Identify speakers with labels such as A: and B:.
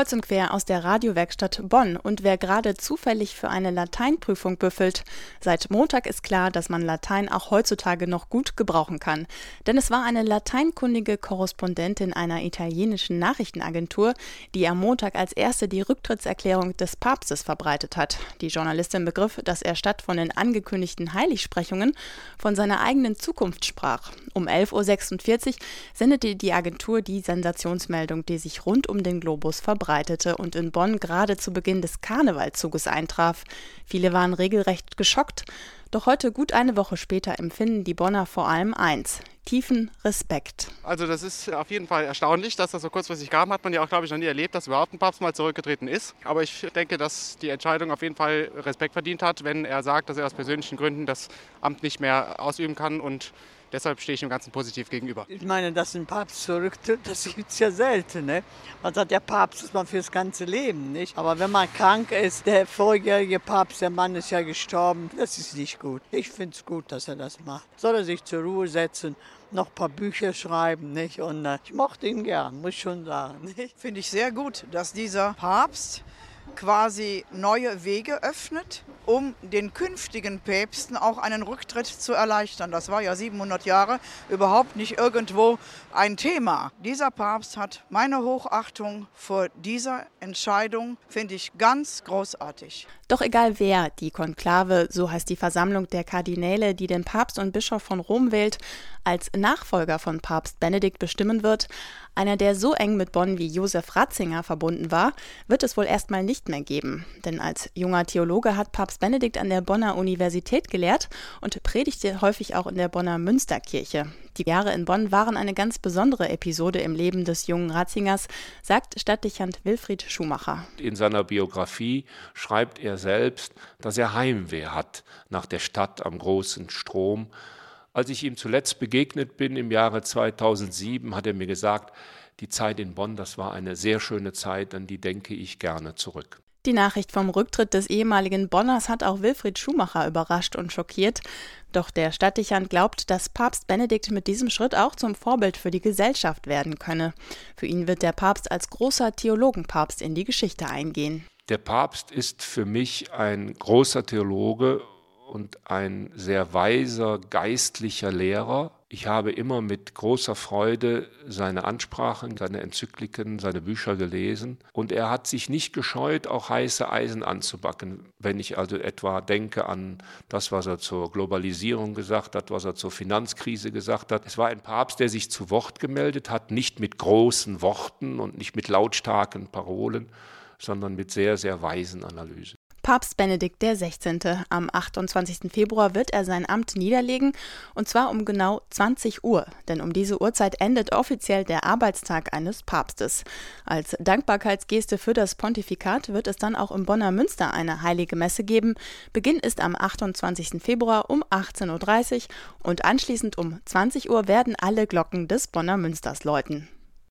A: Kreuz und quer aus der Radiowerkstatt Bonn und wer gerade zufällig für eine Lateinprüfung büffelt. Seit Montag ist klar, dass man Latein auch heutzutage noch gut gebrauchen kann. Denn es war eine lateinkundige Korrespondentin einer italienischen Nachrichtenagentur, die am Montag als erste die Rücktrittserklärung des Papstes verbreitet hat. Die Journalistin begriff, dass er statt von den angekündigten Heiligsprechungen von seiner eigenen Zukunft sprach. Um 11.46 Uhr sendete die Agentur die Sensationsmeldung, die sich rund um den Globus verbreitete verbreitete und in Bonn gerade zu Beginn des Karnevalzuges eintraf. Viele waren regelrecht geschockt. Doch heute, gut eine Woche später, empfinden die Bonner vor allem eins: tiefen Respekt.
B: Also, das ist auf jeden Fall erstaunlich, dass das so kurzfristig kam. Hat man ja auch, glaube ich, noch nie erlebt, dass überhaupt ein Papst mal zurückgetreten ist. Aber ich denke, dass die Entscheidung auf jeden Fall Respekt verdient hat, wenn er sagt, dass er aus persönlichen Gründen das Amt nicht mehr ausüben kann und Deshalb stehe ich dem Ganzen positiv gegenüber.
C: Ich meine, dass ein Papst zurücktritt, das gibt es ja selten. Ne? Man sagt, der Papst ist man fürs ganze Leben. nicht. Aber wenn man krank ist, der vorjährige Papst, der Mann ist ja gestorben, das ist nicht gut. Ich finde es gut, dass er das macht. Soll er sich zur Ruhe setzen, noch ein paar Bücher schreiben. Nicht? Und äh, ich mochte ihn gern, muss ich schon sagen.
D: Finde ich sehr gut, dass dieser Papst quasi neue Wege öffnet, um den künftigen Päpsten auch einen Rücktritt zu erleichtern. Das war ja 700 Jahre überhaupt nicht irgendwo ein Thema. Dieser Papst hat meine Hochachtung vor dieser Entscheidung, finde ich ganz großartig.
A: Doch egal wer, die Konklave, so heißt die Versammlung der Kardinäle, die den Papst und Bischof von Rom wählt, als Nachfolger von Papst Benedikt bestimmen wird, einer, der so eng mit Bonn wie Josef Ratzinger verbunden war, wird es wohl erstmal nicht mehr geben. Denn als junger Theologe hat Papst Benedikt an der Bonner Universität gelehrt und predigte häufig auch in der Bonner Münsterkirche. Die Jahre in Bonn waren eine ganz besondere Episode im Leben des jungen Ratzingers, sagt Stadtdechant Wilfried Schumacher.
E: In seiner Biografie schreibt er selbst, dass er Heimweh hat nach der Stadt am großen Strom. Als ich ihm zuletzt begegnet bin im Jahre 2007, hat er mir gesagt, die Zeit in Bonn, das war eine sehr schöne Zeit, an die denke ich gerne zurück.
A: Die Nachricht vom Rücktritt des ehemaligen Bonners hat auch Wilfried Schumacher überrascht und schockiert. Doch der Stadtdechant glaubt, dass Papst Benedikt mit diesem Schritt auch zum Vorbild für die Gesellschaft werden könne. Für ihn wird der Papst als großer Theologenpapst in die Geschichte eingehen.
E: Der Papst ist für mich ein großer Theologe und ein sehr weiser geistlicher Lehrer. Ich habe immer mit großer Freude seine Ansprachen, seine Enzykliken, seine Bücher gelesen. Und er hat sich nicht gescheut, auch heiße Eisen anzubacken. Wenn ich also etwa denke an das, was er zur Globalisierung gesagt hat, was er zur Finanzkrise gesagt hat. Es war ein Papst, der sich zu Wort gemeldet hat, nicht mit großen Worten und nicht mit lautstarken Parolen, sondern mit sehr, sehr weisen Analysen.
A: Papst Benedikt XVI. Am 28. Februar wird er sein Amt niederlegen, und zwar um genau 20 Uhr, denn um diese Uhrzeit endet offiziell der Arbeitstag eines Papstes. Als Dankbarkeitsgeste für das Pontifikat wird es dann auch im Bonner Münster eine heilige Messe geben. Beginn ist am 28. Februar um 18.30 Uhr und anschließend um 20 Uhr werden alle Glocken des Bonner Münsters läuten.